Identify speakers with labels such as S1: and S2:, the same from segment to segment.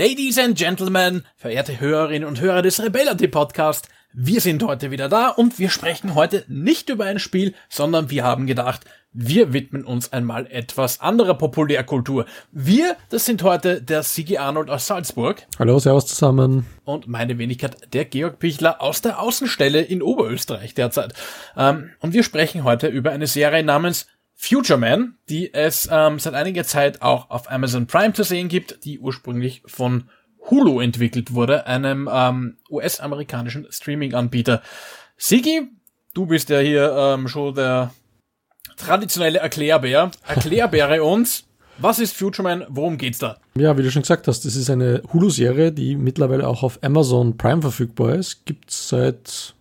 S1: Ladies and Gentlemen, verehrte Hörerinnen und Hörer des Rebellity Podcast, wir sind heute wieder da und wir sprechen heute nicht über ein Spiel, sondern wir haben gedacht, wir widmen uns einmal etwas anderer Populärkultur. Wir, das sind heute der Sigi Arnold aus Salzburg.
S2: Hallo, servus zusammen.
S1: Und meine Wenigkeit, der Georg Pichler aus der Außenstelle in Oberösterreich derzeit. Ähm, und wir sprechen heute über eine Serie namens Future Man, die es ähm, seit einiger Zeit auch auf Amazon Prime zu sehen gibt, die ursprünglich von Hulu entwickelt wurde, einem ähm, US-amerikanischen Streaming-Anbieter. Sigi, du bist ja hier ähm, schon der traditionelle Erklärbär. Erklärbäre uns, was ist Future Man, worum geht's da?
S2: Ja, wie du schon gesagt hast, das ist eine Hulu-Serie, die mittlerweile auch auf Amazon Prime verfügbar ist. Gibt seit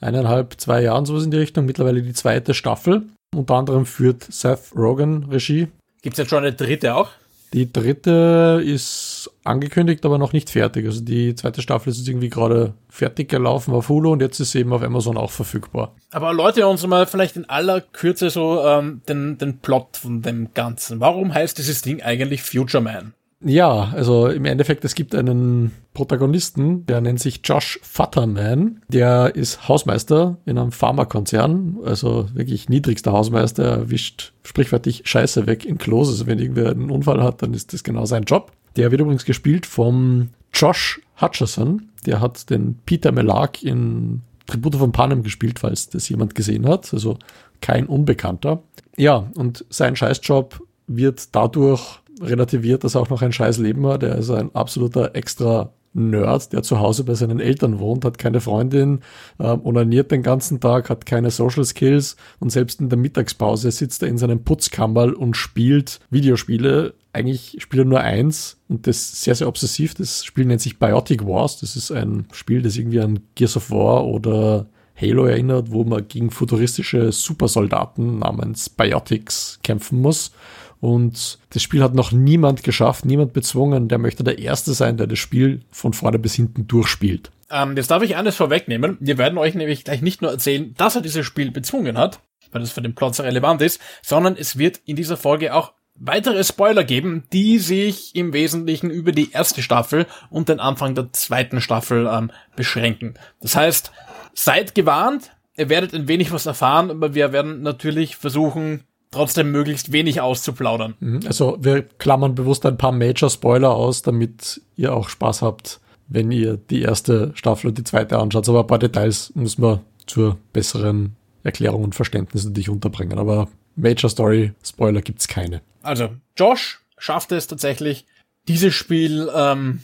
S2: eineinhalb, zwei Jahren sowas in die Richtung. Mittlerweile die zweite Staffel. Unter anderem führt Seth Rogen Regie.
S1: Gibt es jetzt schon eine dritte auch?
S2: Die dritte ist angekündigt, aber noch nicht fertig. Also die zweite Staffel ist irgendwie gerade fertig gelaufen auf Hulu und jetzt ist sie eben auf Amazon auch verfügbar.
S1: Aber Leute, uns mal vielleicht in aller Kürze so ähm, den, den Plot von dem Ganzen. Warum heißt dieses Ding eigentlich Future Man?
S2: Ja, also im Endeffekt, es gibt einen Protagonisten, der nennt sich Josh Futterman. Der ist Hausmeister in einem Pharmakonzern, also wirklich niedrigster Hausmeister, er wischt sprichwörtlich Scheiße weg in Klos. Also wenn irgendwer einen Unfall hat, dann ist das genau sein Job. Der wird übrigens gespielt vom Josh Hutcherson. Der hat den Peter Melark in Tribute von Panem gespielt, falls das jemand gesehen hat. Also kein Unbekannter. Ja, und sein Scheißjob wird dadurch relativiert, dass er auch noch ein scheiß Leben hat. Er ist ein absoluter extra Nerd, der zu Hause bei seinen Eltern wohnt, hat keine Freundin, ähm, onaniert den ganzen Tag, hat keine Social Skills und selbst in der Mittagspause sitzt er in seinem Putzkammerl und spielt Videospiele. Eigentlich spielt er nur eins und das sehr, sehr obsessiv. Das Spiel nennt sich Biotic Wars. Das ist ein Spiel, das irgendwie an Gears of War oder Halo erinnert, wo man gegen futuristische Supersoldaten namens Biotics kämpfen muss. Und das Spiel hat noch niemand geschafft, niemand bezwungen. Der möchte der Erste sein, der das Spiel von vorne bis hinten durchspielt.
S1: Ähm, jetzt darf ich eines vorwegnehmen. Wir werden euch nämlich gleich nicht nur erzählen, dass er dieses Spiel bezwungen hat, weil das für den Plot sehr relevant ist, sondern es wird in dieser Folge auch weitere Spoiler geben, die sich im Wesentlichen über die erste Staffel und den Anfang der zweiten Staffel ähm, beschränken. Das heißt, seid gewarnt, ihr werdet ein wenig was erfahren, aber wir werden natürlich versuchen, trotzdem möglichst wenig auszuplaudern.
S2: Mhm. Also wir klammern bewusst ein paar Major-Spoiler aus, damit ihr auch Spaß habt, wenn ihr die erste Staffel und die zweite anschaut. Aber ein paar Details muss man zur besseren Erklärung und Verständnis natürlich unterbringen. Aber Major-Story-Spoiler gibt's keine.
S1: Also Josh schafft es tatsächlich, dieses Spiel ähm,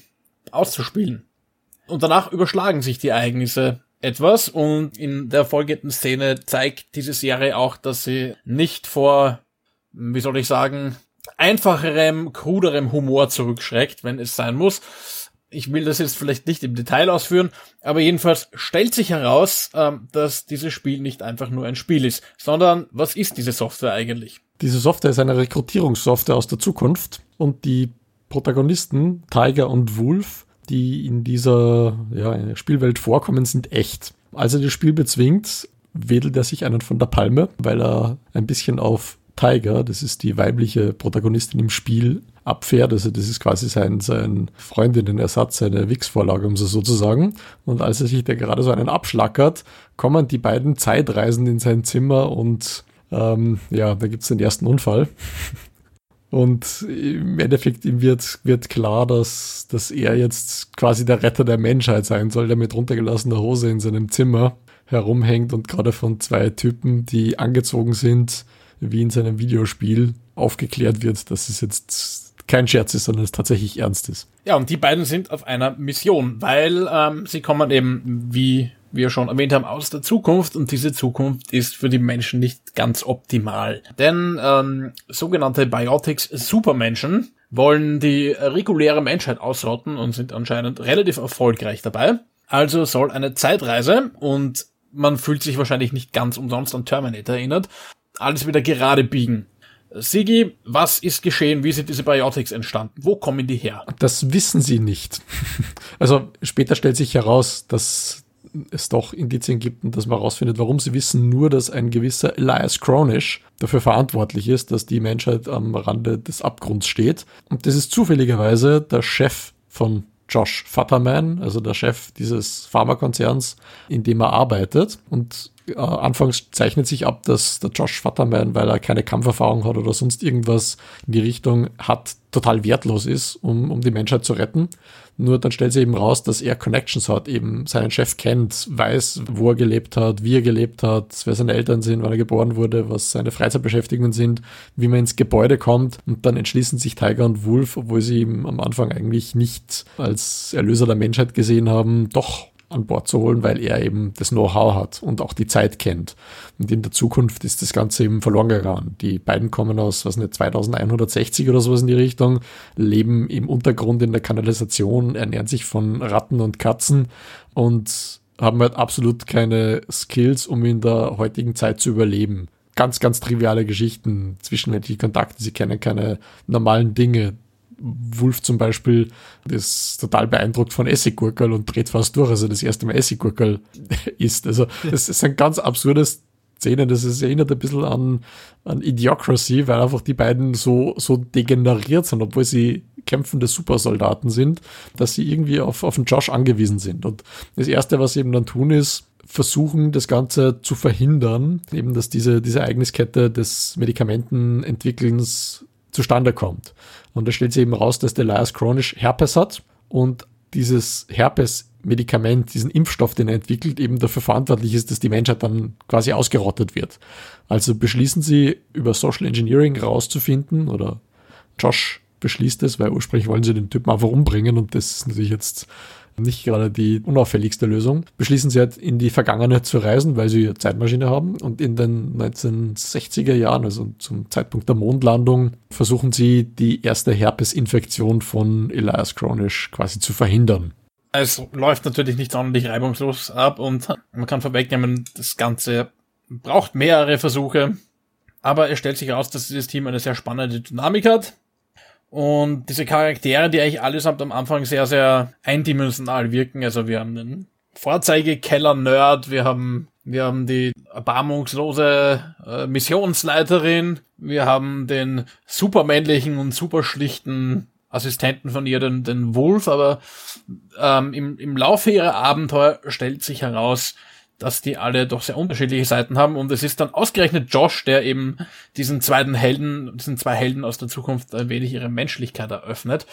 S1: auszuspielen. Und danach überschlagen sich die Ereignisse etwas und in der folgenden Szene zeigt diese Serie auch, dass sie nicht vor, wie soll ich sagen, einfacherem, kruderem Humor zurückschreckt, wenn es sein muss. Ich will das jetzt vielleicht nicht im Detail ausführen, aber jedenfalls stellt sich heraus, ähm, dass dieses Spiel nicht einfach nur ein Spiel ist, sondern was ist diese Software eigentlich?
S2: Diese Software ist eine Rekrutierungssoftware aus der Zukunft und die Protagonisten Tiger und Wolf die in dieser ja, Spielwelt vorkommen, sind echt. Als er das Spiel bezwingt, wedelt er sich einen von der Palme, weil er ein bisschen auf Tiger, das ist die weibliche Protagonistin im Spiel, abfährt. Also das ist quasi sein, sein Freundinnenersatz, seine Wix-Vorlage, um so sozusagen. Und als er sich da gerade so einen abschlackert, kommen die beiden Zeitreisen in sein Zimmer und ähm, ja, da gibt's den ersten Unfall. Und im Endeffekt ihm wird, wird klar, dass, dass er jetzt quasi der Retter der Menschheit sein soll, der mit runtergelassener Hose in seinem Zimmer herumhängt und gerade von zwei Typen, die angezogen sind, wie in seinem Videospiel, aufgeklärt wird, dass es jetzt kein Scherz ist, sondern es tatsächlich ernst ist.
S1: Ja, und die beiden sind auf einer Mission, weil ähm, sie kommen eben, wie wir schon erwähnt haben, aus der Zukunft und diese Zukunft ist für die Menschen nicht ganz optimal. Denn ähm, sogenannte Biotics Supermenschen wollen die reguläre Menschheit ausrotten und sind anscheinend relativ erfolgreich dabei. Also soll eine Zeitreise und man fühlt sich wahrscheinlich nicht ganz umsonst an Terminator erinnert, alles wieder gerade biegen. Sigi, was ist geschehen? Wie sind diese Biotics entstanden? Wo kommen die her?
S2: Das wissen sie nicht. Also später stellt sich heraus, dass es doch Indizien gibt und dass man herausfindet, warum sie wissen nur, dass ein gewisser Elias Cronish dafür verantwortlich ist, dass die Menschheit am Rande des Abgrunds steht. Und das ist zufälligerweise der Chef von Josh Futterman, also der Chef dieses Pharmakonzerns, in dem er arbeitet. Und äh, anfangs zeichnet sich ab, dass der Josh Futterman, weil er keine Kampferfahrung hat oder sonst irgendwas in die Richtung hat, total wertlos ist, um, um die Menschheit zu retten. Nur dann stellt sich eben raus, dass er Connections hat, eben seinen Chef kennt, weiß, wo er gelebt hat, wie er gelebt hat, wer seine Eltern sind, wann er geboren wurde, was seine Freizeitbeschäftigungen sind, wie man ins Gebäude kommt. Und dann entschließen sich Tiger und Wolf, obwohl sie ihn am Anfang eigentlich nicht als Erlöser der Menschheit gesehen haben, doch an Bord zu holen, weil er eben das Know-how hat und auch die Zeit kennt. Und in der Zukunft ist das Ganze eben verloren gegangen. Die beiden kommen aus, was nicht, 2160 oder sowas in die Richtung, leben im Untergrund in der Kanalisation, ernähren sich von Ratten und Katzen und haben halt absolut keine Skills, um in der heutigen Zeit zu überleben. Ganz, ganz triviale Geschichten, zwischenmenschliche Kontakte, sie kennen keine normalen Dinge. Wolf zum Beispiel ist total beeindruckt von Essiggurkel und dreht fast durch, also das erste Mal Essiggurkel isst. Also das ist ein ganz absurdes Szenen. Das ist, erinnert ein bisschen an, an Idiocracy, weil einfach die beiden so, so degeneriert sind, obwohl sie kämpfende Supersoldaten sind, dass sie irgendwie auf, auf den Josh angewiesen sind. Und das Erste, was sie eben dann tun, ist, versuchen, das Ganze zu verhindern, eben, dass diese, diese Ereigniskette des Medikamentenentwickelns zustande kommt. Und da stellt sich eben raus, dass der Elias chronisch Herpes hat und dieses Herpes-Medikament, diesen Impfstoff, den er entwickelt, eben dafür verantwortlich ist, dass die Menschheit dann quasi ausgerottet wird. Also beschließen sie, über Social Engineering rauszufinden, oder Josh beschließt es, weil ursprünglich wollen sie den Typen einfach umbringen und das ist natürlich jetzt nicht gerade die unauffälligste Lösung, beschließen sie halt in die Vergangenheit zu reisen, weil sie eine Zeitmaschine haben und in den 1960er Jahren, also zum Zeitpunkt der Mondlandung, versuchen sie die erste Herpesinfektion von Elias Chronisch quasi zu verhindern.
S1: Es läuft natürlich nicht sonderlich reibungslos ab und man kann vorwegnehmen, das Ganze braucht mehrere Versuche, aber es stellt sich heraus, dass dieses Team eine sehr spannende Dynamik hat und diese Charaktere, die eigentlich allesamt am Anfang sehr, sehr eindimensional wirken. Also wir haben den Vorzeigekeller-Nerd, wir haben, wir haben die erbarmungslose äh, Missionsleiterin, wir haben den supermännlichen und superschlichten Assistenten von ihr, den, den Wolf, aber ähm, im, im Laufe ihrer Abenteuer stellt sich heraus, dass die alle doch sehr unterschiedliche Seiten haben und es ist dann ausgerechnet Josh, der eben diesen zweiten Helden, diesen zwei Helden aus der Zukunft ein wenig ihre Menschlichkeit eröffnet.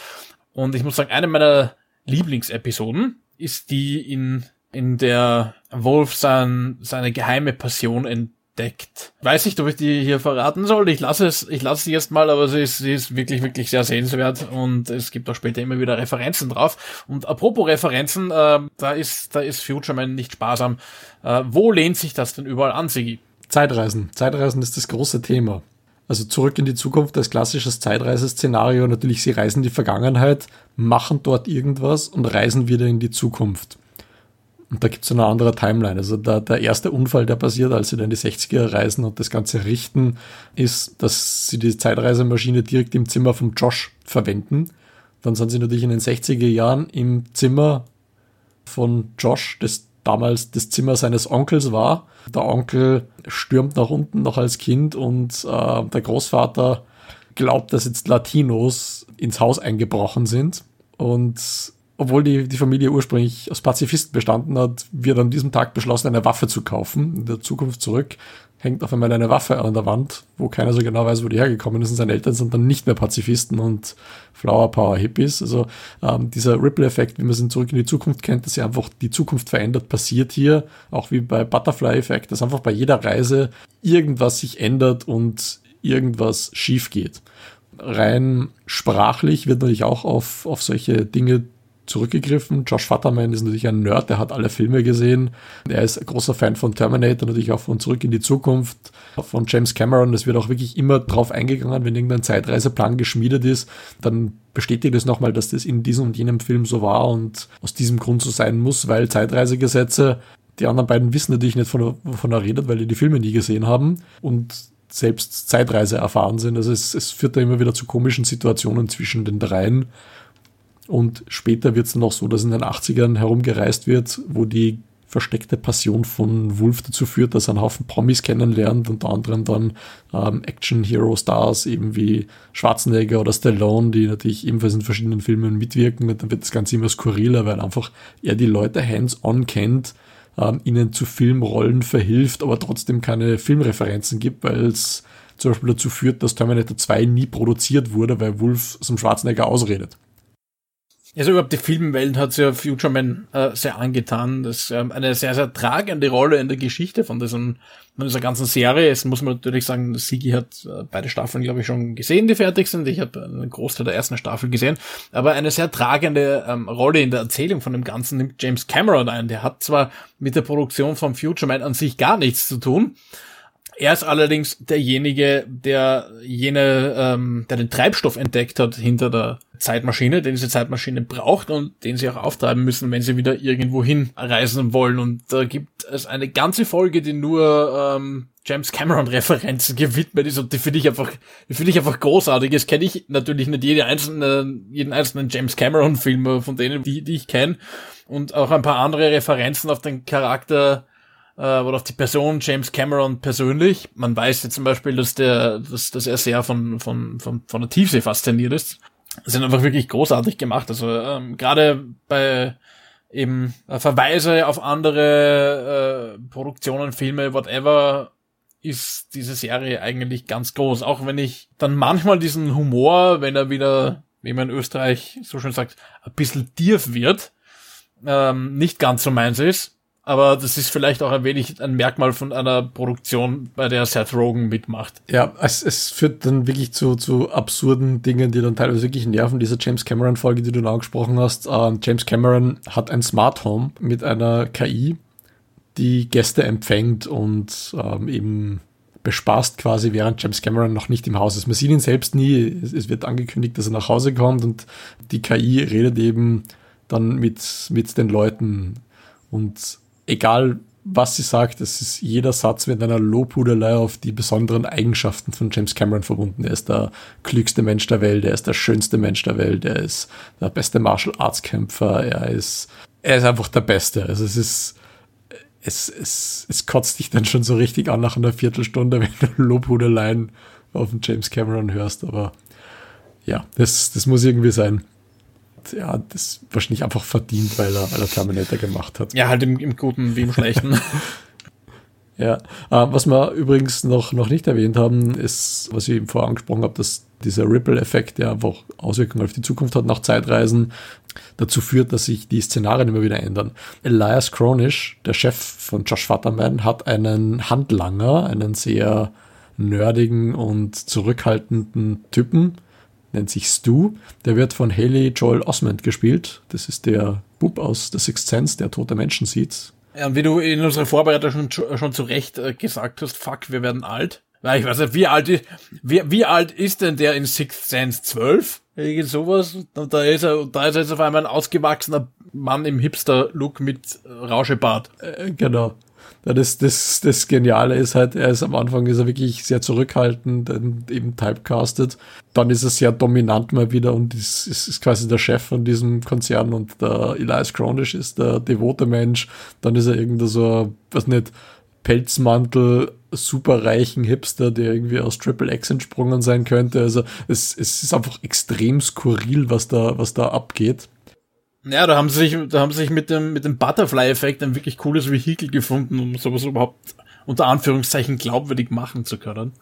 S1: Und ich muss sagen, eine meiner Lieblingsepisoden ist die in, in der Wolf sein, seine geheime Passion entdeckt. Weiß nicht, ob ich die hier verraten soll. Ich lasse es, ich lasse sie jetzt mal, aber sie ist, sie ist wirklich, wirklich sehr sehenswert und es gibt auch später immer wieder Referenzen drauf. Und apropos Referenzen, äh, da ist, da ist Futureman nicht sparsam. Äh, wo lehnt sich das denn überall an, Sigi?
S2: Zeitreisen. Zeitreisen ist das große Thema. Also zurück in die Zukunft als klassisches Zeitreiseszenario. Natürlich, sie reisen die Vergangenheit, machen dort irgendwas und reisen wieder in die Zukunft. Und da gibt es eine andere Timeline. Also der, der erste Unfall, der passiert, als sie dann die 60er reisen und das Ganze richten, ist, dass sie die Zeitreisemaschine direkt im Zimmer vom Josh verwenden. Dann sind sie natürlich in den 60er Jahren im Zimmer von Josh, das damals das Zimmer seines Onkels war. Der Onkel stürmt nach unten noch als Kind und äh, der Großvater glaubt, dass jetzt Latinos ins Haus eingebrochen sind. Und obwohl die, die Familie ursprünglich aus Pazifisten bestanden hat, wird an diesem Tag beschlossen, eine Waffe zu kaufen. In der Zukunft zurück hängt auf einmal eine Waffe an der Wand, wo keiner so genau weiß, wo die hergekommen ist. Und seine Eltern sind dann nicht mehr Pazifisten und Flower Power Hippies. Also ähm, dieser Ripple-Effekt, wie man es in Zurück in die Zukunft kennt, dass sich einfach die Zukunft verändert, passiert hier. Auch wie bei Butterfly-Effekt, dass einfach bei jeder Reise irgendwas sich ändert und irgendwas schief geht. Rein sprachlich wird natürlich auch auf, auf solche Dinge zurückgegriffen. Josh Futterman ist natürlich ein Nerd, der hat alle Filme gesehen. Er ist ein großer Fan von Terminator, natürlich auch von Zurück in die Zukunft, von James Cameron. Es wird auch wirklich immer drauf eingegangen, wenn irgendein Zeitreiseplan geschmiedet ist, dann bestätigt es nochmal, dass das in diesem und jenem Film so war und aus diesem Grund so sein muss, weil Zeitreisegesetze, die anderen beiden wissen natürlich nicht, von, wovon er redet, weil die die Filme nie gesehen haben und selbst Zeitreise erfahren sind. Also es, es führt da immer wieder zu komischen Situationen zwischen den dreien. Und später wird es dann auch so, dass in den 80ern herumgereist wird, wo die versteckte Passion von Wolf dazu führt, dass er einen Haufen Promis kennenlernt, unter anderem dann ähm, Action-Hero-Stars eben wie Schwarzenegger oder Stallone, die natürlich ebenfalls in verschiedenen Filmen mitwirken und dann wird das Ganze immer skurriler, weil einfach er die Leute hands-on kennt, ähm, ihnen zu Filmrollen verhilft, aber trotzdem keine Filmreferenzen gibt, weil es zum Beispiel dazu führt, dass Terminator 2 nie produziert wurde, weil Wolf zum Schwarzenegger ausredet.
S1: Also überhaupt die Filmwelt hat ja Future Man äh, sehr angetan. Das ist ähm, eine sehr, sehr tragende Rolle in der Geschichte von, diesem, von dieser ganzen Serie. Es muss man natürlich sagen, Sigi hat äh, beide Staffeln, glaube ich, schon gesehen, die fertig sind. Ich habe einen Großteil der ersten Staffel gesehen. Aber eine sehr tragende ähm, Rolle in der Erzählung von dem Ganzen nimmt James Cameron ein. Der hat zwar mit der Produktion von Future Man an sich gar nichts zu tun, er ist allerdings derjenige, der jene, ähm, der den Treibstoff entdeckt hat hinter der Zeitmaschine, den diese Zeitmaschine braucht und den sie auch auftreiben müssen, wenn sie wieder irgendwo hin reisen wollen. Und da gibt es eine ganze Folge, die nur ähm, James Cameron Referenzen gewidmet ist und die finde ich einfach, die finde ich einfach großartig. Das kenne ich natürlich nicht jede einzelne, jeden einzelnen James Cameron Film von denen, die, die ich kenne und auch ein paar andere Referenzen auf den Charakter äh, oder auf die Person James Cameron persönlich. Man weiß jetzt zum Beispiel, dass der, dass, dass er sehr von, von, von, von der Tiefsee fasziniert ist. Sind einfach wirklich großartig gemacht. Also ähm, gerade bei eben äh, Verweise auf andere äh, Produktionen, Filme, whatever, ist diese Serie eigentlich ganz groß. Auch wenn ich dann manchmal diesen Humor, wenn er wieder, wie man in Österreich so schön sagt, ein bisschen tief wird, ähm, nicht ganz so meins ist. Aber das ist vielleicht auch ein wenig ein Merkmal von einer Produktion, bei der Seth Rogen mitmacht.
S2: Ja, es, es führt dann wirklich zu, zu absurden Dingen, die dann teilweise wirklich nerven. Diese James Cameron-Folge, die du da angesprochen hast. Ähm, James Cameron hat ein Smart Home mit einer KI, die Gäste empfängt und ähm, eben bespaßt quasi, während James Cameron noch nicht im Haus ist. Man sieht ihn selbst nie. Es, es wird angekündigt, dass er nach Hause kommt und die KI redet eben dann mit, mit den Leuten und egal was sie sagt, es ist jeder Satz mit einer Lobhudelei auf die besonderen Eigenschaften von James Cameron verbunden. Er ist der klügste Mensch der Welt, er ist der schönste Mensch der Welt, er ist der beste Martial Arts Kämpfer, er ist, er ist einfach der Beste. Also es ist, es, es, es kotzt dich dann schon so richtig an nach einer Viertelstunde, wenn du Lobhudeleien auf den James Cameron hörst, aber ja, das, das muss irgendwie sein ja, das wahrscheinlich einfach verdient, weil er, weil er Terminator gemacht hat.
S1: Ja, halt im, im Guten wie im Schlechten.
S2: ja, äh, was wir übrigens noch, noch nicht erwähnt haben, ist, was ich eben vorher angesprochen habe, dass dieser Ripple-Effekt, der einfach Auswirkungen auf die Zukunft hat nach Zeitreisen, dazu führt, dass sich die Szenarien immer wieder ändern. Elias Cronish, der Chef von Josh Futterman, hat einen Handlanger, einen sehr nerdigen und zurückhaltenden Typen, nennt sich Stu. Der wird von Haley Joel Osment gespielt. Das ist der Bub aus The Sixth Sense, der tote Menschen sieht.
S1: Ja, und wie du in unserer Vorbereitung schon, schon zu Recht äh, gesagt hast, fuck, wir werden alt. Weil ich weiß nicht, wie alt ist, wie, wie alt ist denn der in Sixth Sense? 12? Irgend sowas. Und da ist er, da ist er jetzt auf einmal ein ausgewachsener Mann im Hipster-Look mit Rauschebart.
S2: Äh, genau. Das, das, das Geniale ist halt, er ist am Anfang ist er wirklich sehr zurückhaltend und eben typecastet. Dann ist er sehr dominant mal wieder und ist, ist, ist quasi der Chef von diesem Konzern und der Elias Cronish ist der devote Mensch. Dann ist er irgendein so, was nicht, Pelzmantel, superreichen Hipster, der irgendwie aus Triple X entsprungen sein könnte. Also es, es ist einfach extrem skurril, was da, was da abgeht.
S1: Ja, da haben sie sich, da haben sie sich mit dem, mit dem Butterfly-Effekt ein wirklich cooles Vehikel gefunden, um sowas überhaupt unter Anführungszeichen glaubwürdig machen zu können.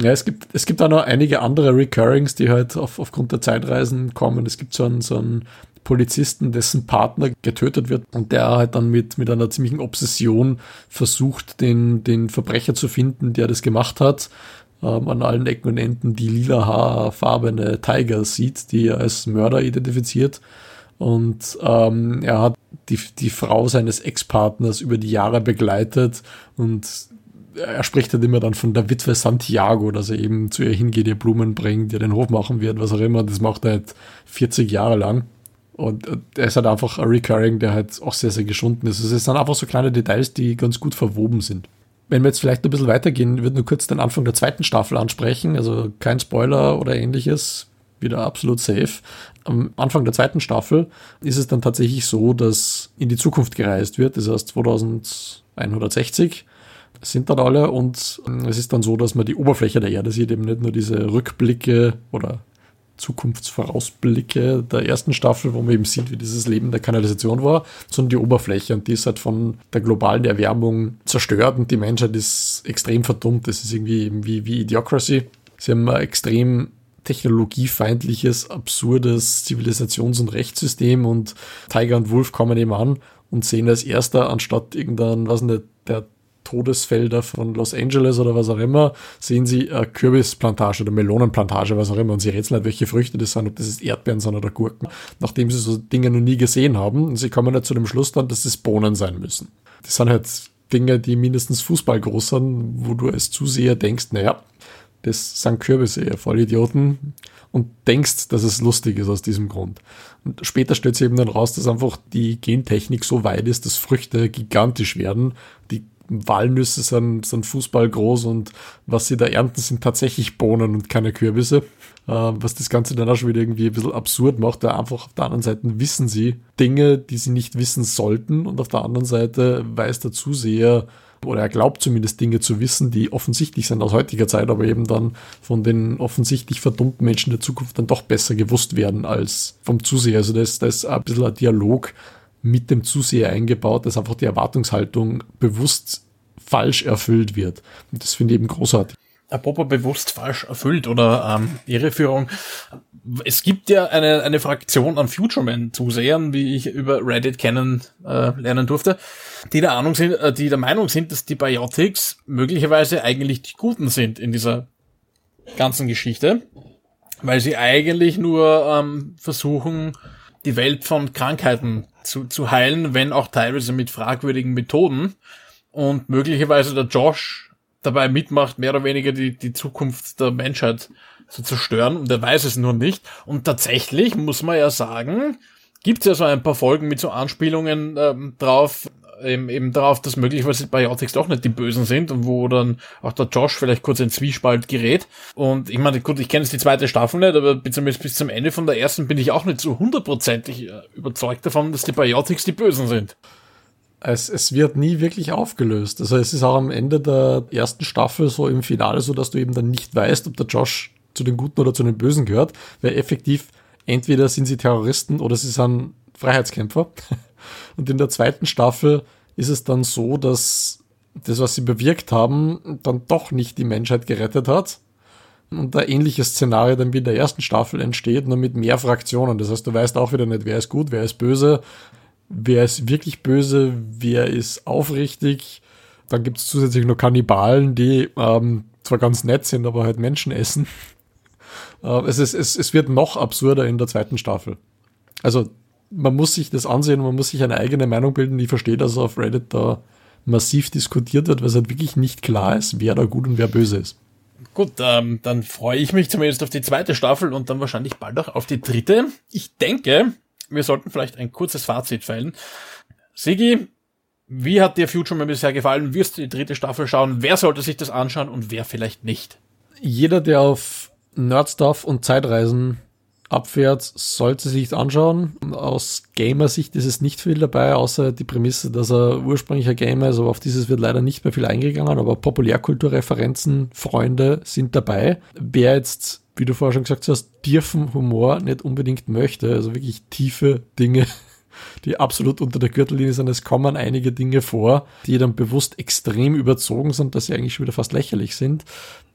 S2: Ja, es gibt, es gibt auch noch einige andere Recurrings, die halt auf, aufgrund der Zeitreisen kommen. Es gibt so einen, so einen Polizisten, dessen Partner getötet wird und der halt dann mit, mit einer ziemlichen Obsession versucht, den, den Verbrecher zu finden, der das gemacht hat. Ähm, an allen Ecken und Enden die lila haarfarbene Tiger sieht, die er als Mörder identifiziert und ähm, er hat die, die Frau seines Ex-Partners über die Jahre begleitet und er spricht halt immer dann von der Witwe Santiago, dass er eben zu ihr hingeht, ihr Blumen bringt, ihr den Hof machen wird, was auch immer. Das macht er halt 40 Jahre lang. Und er ist halt einfach ein Recurring, der halt auch sehr, sehr geschunden ist. Also es sind einfach so kleine Details, die ganz gut verwoben sind. Wenn wir jetzt vielleicht ein bisschen weitergehen, würde nur kurz den Anfang der zweiten Staffel ansprechen. Also kein Spoiler oder ähnliches wieder absolut safe. Am Anfang der zweiten Staffel ist es dann tatsächlich so, dass in die Zukunft gereist wird. Das heißt 2160 sind dann alle und es ist dann so, dass man die Oberfläche der Erde sieht, eben nicht nur diese Rückblicke oder Zukunftsvorausblicke der ersten Staffel, wo man eben sieht, wie dieses Leben der Kanalisation war, sondern die Oberfläche und die ist halt von der globalen Erwärmung zerstört und die Menschheit ist extrem verdummt. Das ist irgendwie wie, wie Idiocracy. Sie haben extrem technologiefeindliches, absurdes Zivilisations- und Rechtssystem und Tiger und Wolf kommen eben an und sehen als erster, anstatt irgendein, was nicht, der Todesfelder von Los Angeles oder was auch immer, sehen sie eine Kürbisplantage oder Melonenplantage, was auch immer, und sie rätseln halt, welche Früchte das sind, ob das ist Erdbeeren sind oder Gurken, nachdem sie so Dinge noch nie gesehen haben. Und sie kommen halt zu dem Schluss dann, dass es Bohnen sein müssen. Das sind halt Dinge, die mindestens Fußball groß sind, wo du als Zuseher denkst, naja, das sind Kürbisse, ihr Vollidioten, und denkst, dass es lustig ist aus diesem Grund. Und später stellt sich eben dann raus, dass einfach die Gentechnik so weit ist, dass Früchte gigantisch werden, die Walnüsse sind, sind Fußball groß und was sie da ernten, sind tatsächlich Bohnen und keine Kürbisse. Äh, was das Ganze dann auch schon wieder irgendwie ein bisschen absurd macht. Da einfach auf der anderen Seite wissen sie Dinge, die sie nicht wissen sollten und auf der anderen Seite weiß der Zuseher, oder er glaubt zumindest Dinge zu wissen, die offensichtlich sind aus heutiger Zeit, aber eben dann von den offensichtlich verdummten Menschen der Zukunft dann doch besser gewusst werden als vom Zuseher. Also da ist, da ist ein bisschen ein Dialog mit dem Zuseher eingebaut, dass einfach die Erwartungshaltung bewusst falsch erfüllt wird. Und das finde ich eben großartig.
S1: Apropos bewusst falsch erfüllt oder ähm, Irreführung. Es gibt ja eine, eine Fraktion an Futureman-Zusehern, wie ich über Reddit kennen äh, lernen durfte, die der Ahnung sind, äh, die der Meinung sind, dass die Biotics möglicherweise eigentlich die Guten sind in dieser ganzen Geschichte, weil sie eigentlich nur ähm, versuchen, die Welt von Krankheiten zu, zu heilen, wenn auch teilweise mit fragwürdigen Methoden. Und möglicherweise der Josh dabei mitmacht, mehr oder weniger die, die Zukunft der Menschheit zu zerstören. Und er weiß es nur nicht. Und tatsächlich muss man ja sagen, gibt es ja so ein paar Folgen mit so Anspielungen ähm, drauf, eben, eben darauf, dass möglicherweise Biotics doch nicht die Bösen sind und wo dann auch der Josh vielleicht kurz in Zwiespalt gerät. Und ich meine, gut, ich kenne jetzt die zweite Staffel nicht, aber zumindest bis zum Ende von der ersten bin ich auch nicht so hundertprozentig äh, überzeugt davon, dass die Biotics die Bösen sind.
S2: Es, es wird nie wirklich aufgelöst. Also es ist auch am Ende der ersten Staffel so im Finale so, dass du eben dann nicht weißt, ob der Josh zu den Guten oder zu den Bösen gehört, weil effektiv entweder sind sie Terroristen oder sie sind Freiheitskämpfer. Und in der zweiten Staffel ist es dann so, dass das, was sie bewirkt haben, dann doch nicht die Menschheit gerettet hat. Und ein ähnliches Szenario dann wie in der ersten Staffel entsteht, nur mit mehr Fraktionen. Das heißt, du weißt auch wieder nicht, wer ist gut, wer ist böse, wer ist wirklich böse, wer ist aufrichtig. Dann gibt es zusätzlich noch Kannibalen, die ähm, zwar ganz nett sind, aber halt Menschen essen. Äh, es, ist, es, es wird noch absurder in der zweiten Staffel. Also man muss sich das ansehen, man muss sich eine eigene Meinung bilden. Ich verstehe, dass auf Reddit da massiv diskutiert wird, weil es halt wirklich nicht klar ist, wer da gut und wer böse ist.
S1: Gut, ähm, dann freue ich mich zumindest auf die zweite Staffel und dann wahrscheinlich bald auch auf die dritte. Ich denke, wir sollten vielleicht ein kurzes Fazit fällen. Sigi, wie hat dir Future Man bisher gefallen? Wirst du die dritte Staffel schauen? Wer sollte sich das anschauen und wer vielleicht nicht?
S2: Jeder, der auf Nerdstuff und Zeitreisen abfährt, sollte sich anschauen. Aus Gamer-Sicht ist es nicht viel dabei, außer die Prämisse, dass er ursprünglicher Gamer ist, aber auf dieses wird leider nicht mehr viel eingegangen, aber Populärkulturreferenzen, Freunde sind dabei. Wer jetzt, wie du vorher schon gesagt hast, tiefen Humor nicht unbedingt möchte, also wirklich tiefe Dinge, die absolut unter der Gürtellinie sind. Es kommen einige Dinge vor, die dann bewusst extrem überzogen sind, dass sie eigentlich schon wieder fast lächerlich sind.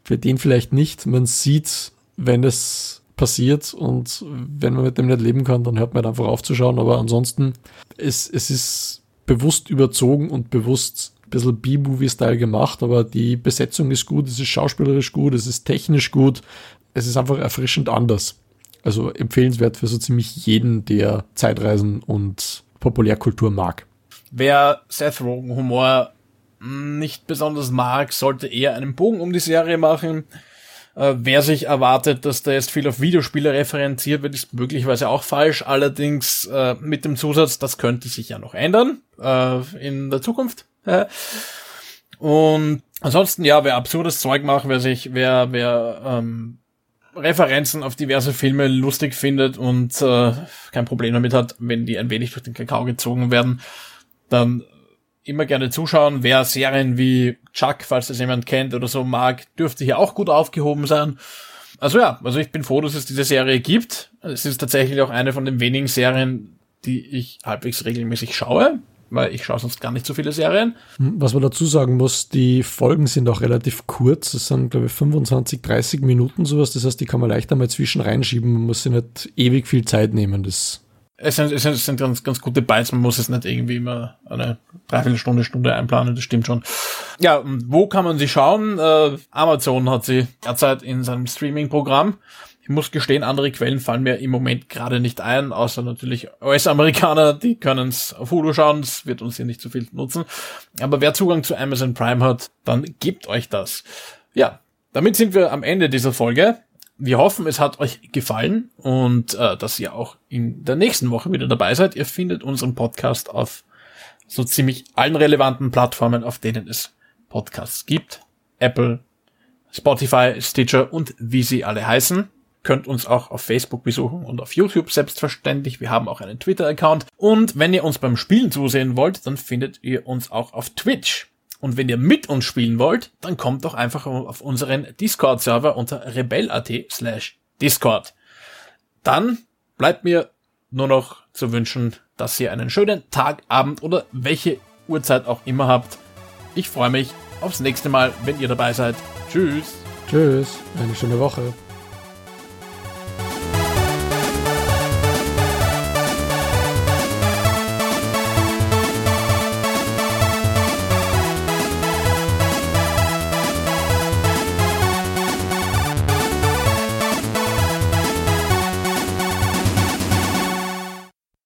S2: Für den vielleicht nicht. Man sieht, wenn es passiert und wenn man mit dem nicht leben kann, dann hört man halt einfach aufzuschauen. Aber ansonsten, es, es ist bewusst überzogen und bewusst ein bisschen B-Movie-Style gemacht, aber die Besetzung ist gut, es ist schauspielerisch gut, es ist technisch gut, es ist einfach erfrischend anders. Also empfehlenswert für so ziemlich jeden, der Zeitreisen und Populärkultur mag.
S1: Wer Seth Rogen Humor nicht besonders mag, sollte eher einen Bogen um die Serie machen. Äh, wer sich erwartet, dass da jetzt viel auf Videospiele referenziert wird, ist möglicherweise auch falsch. Allerdings äh, mit dem Zusatz, das könnte sich ja noch ändern äh, in der Zukunft. Und ansonsten, ja, wer absurdes Zeug macht, wer sich, wer, wer ähm, Referenzen auf diverse Filme lustig findet und äh, kein Problem damit hat, wenn die ein wenig durch den Kakao gezogen werden, dann immer gerne zuschauen. Wer Serien wie Chuck, falls das jemand kennt oder so mag, dürfte hier auch gut aufgehoben sein. Also ja, also ich bin froh, dass es diese Serie gibt. Es ist tatsächlich auch eine von den wenigen Serien, die ich halbwegs regelmäßig schaue, weil ich schaue sonst gar nicht so viele Serien.
S2: Hm, was man dazu sagen muss, die Folgen sind auch relativ kurz. Es sind, glaube ich, 25, 30 Minuten sowas. Das heißt, die kann man leicht einmal zwischen reinschieben. Man muss sich nicht ewig viel Zeit nehmen. Das
S1: es sind, es sind, es sind ganz, ganz gute Bytes, man muss es nicht irgendwie immer eine Dreiviertelstunde, Stunde einplanen, das stimmt schon. Ja, wo kann man sie schauen? Äh, Amazon hat sie derzeit in seinem Streaming-Programm. Ich muss gestehen, andere Quellen fallen mir im Moment gerade nicht ein, außer natürlich US-Amerikaner, die können es auf Hulu schauen, das wird uns hier nicht so viel nutzen. Aber wer Zugang zu Amazon Prime hat, dann gebt euch das. Ja, damit sind wir am Ende dieser Folge wir hoffen, es hat euch gefallen und äh, dass ihr auch in der nächsten Woche wieder dabei seid. Ihr findet unseren Podcast auf so ziemlich allen relevanten Plattformen, auf denen es Podcasts gibt. Apple, Spotify, Stitcher und wie sie alle heißen. Könnt uns auch auf Facebook besuchen und auf YouTube selbstverständlich. Wir haben auch einen Twitter-Account. Und wenn ihr uns beim Spielen zusehen wollt, dann findet ihr uns auch auf Twitch. Und wenn ihr mit uns spielen wollt, dann kommt doch einfach auf unseren Discord-Server unter rebel.at slash Discord. Dann bleibt mir nur noch zu wünschen, dass ihr einen schönen Tag, Abend oder welche Uhrzeit auch immer habt. Ich freue mich aufs nächste Mal, wenn ihr dabei seid. Tschüss.
S2: Tschüss. Eine schöne Woche.